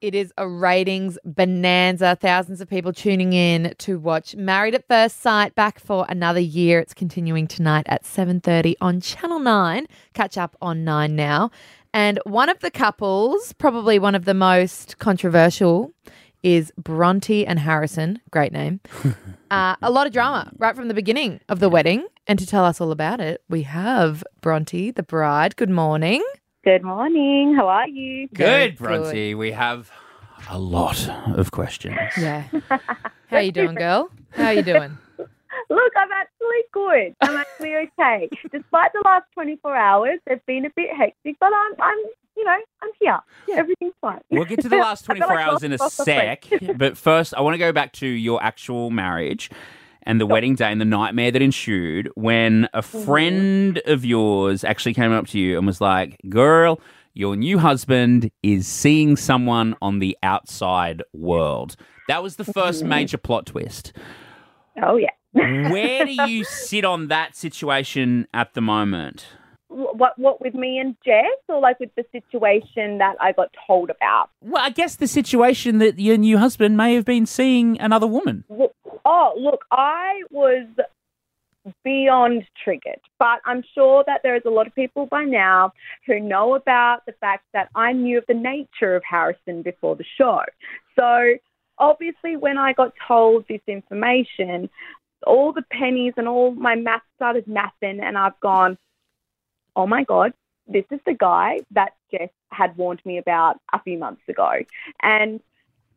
It is a ratings bonanza. Thousands of people tuning in to watch Married at First Sight back for another year. It's continuing tonight at 7:30 on Channel 9. Catch up on 9 now. And one of the couples, probably one of the most controversial, is Bronte and Harrison. Great name. uh, a lot of drama right from the beginning of the wedding. And to tell us all about it, we have Bronte, the bride. Good morning. Good morning. How are you? Very Good, Bronte. We have a lot of questions. Yeah. How you doing, girl? How are you doing? Look, I'm actually good. I'm actually okay. Despite the last 24 hours, they've been a bit hectic, but I'm, I'm, you know, I'm here. Everything's fine. We'll get to the last 24 like hours in a lost- lost sec. sleep. but first, I want to go back to your actual marriage and the wedding day and the nightmare that ensued when a Mm-hmm. friend of yours actually came up to you and was like, Girl, your new husband is seeing someone on the outside world. That was the Mm-hmm. first major plot twist. Oh, yeah. Where do you sit on that situation at the moment? Wh- What, what with me and Jess, or like with the situation that I got told about? Well, I guess the situation that your new husband may have been seeing another woman. Oh, look, I was beyond triggered, but I'm sure that there is a lot of people by now who know about the fact that I knew of the nature of Harrison before the show. So obviously, when I got told this information, all the pennies and all my math started mathing, and I've gone, oh my God, this is the guy that Jess had warned me about a few months ago. And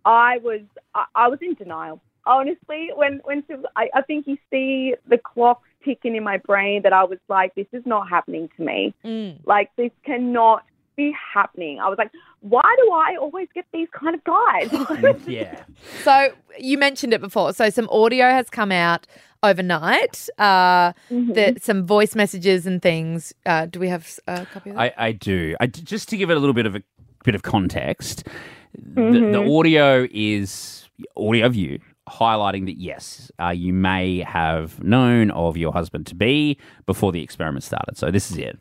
I was I, I was in denial. Honestly, when when she I, I think you see the clock ticking in my brain that I was like, this is not happening to me. Mm. Like this cannot be happening. I was like, why do I always get these kind of guys? yeah. So you mentioned it before. So some audio has come out overnight. Uh, Mhm. the, some voice messages and things. Uh, do we have a copy of that? I, I do. I, just to give it a little bit of a bit of context, the, Mm-hmm. the audio is audio of you highlighting that yes, uh, you may have known of your husband to be before the experiment started. So this is it.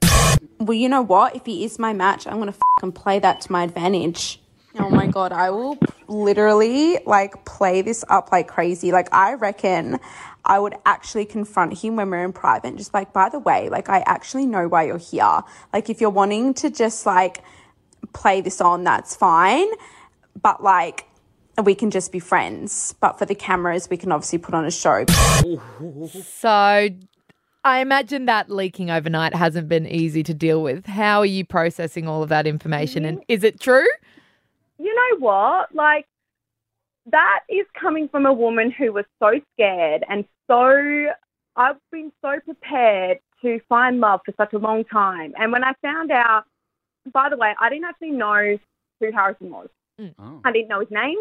Well, you know what? If he is my match, I'm gonna fucking play that to my advantage. Oh my god, I will literally like play this up like crazy. Like I reckon I would actually confront him when we're in private and just like, by the way, like I actually know why you're here. Like if you're wanting to just like play this on, that's fine. But like we can just be friends. But for the cameras, we can obviously put on a show. So I imagine that leaking overnight hasn't been easy to deal with. How are you processing all of that information? And is it true? you know what? Like, that is coming from a woman who was so scared and so, I've been so prepared to find love for such a long time. And when I found out, by the way, I didn't actually know who Harrison was. Mm. Oh. I didn't know his name.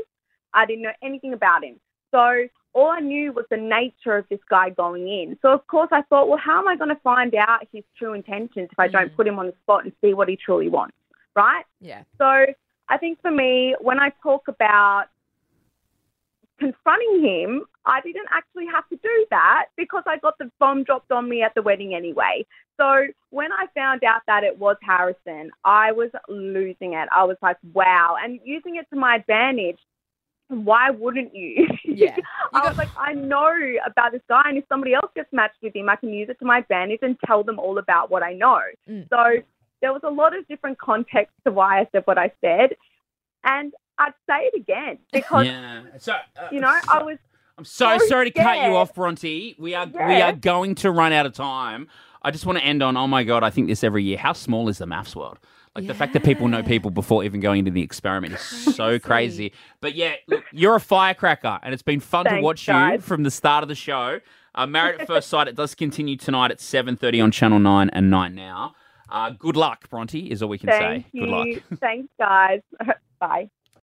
I didn't know anything about him. So all I knew was the nature of this guy going in. So of course I thought, well, how am I going to find out his true intentions if I don't mm. put him on the spot and see what he truly wants, right? Yeah. So I think for me, when I talk about confronting him, I didn't actually have to do that because I got the bomb dropped on me at the wedding anyway. So when I found out that it was Harrison, I was losing it. I was like, wow. And using it to my advantage, why wouldn't you? Yeah. I was like, I know about this guy, and if somebody else gets matched with him, I can use it to my advantage and tell them all about what I know. Mm. So there was a lot of different context to why I said what I said, and I'd say it again because Yeah. So uh, you know I was I'm so, so sorry to cut you off, Bronte. We are we are going to run out of time. I just want to end on. Oh my god! I think this every year. How small is the MAFS world? Like the fact that people know people before even going into the experiment is so crazy. But yeah, look, you're a firecracker, and it's been fun to Thanks, watch you from the start of the show. Uh, Married at First Sight. It does continue tonight at 7:30 on Channel Nine and Nine Now. Uh, good luck, Bronte. Is all we can thank say. Good luck. thanks guys, bye.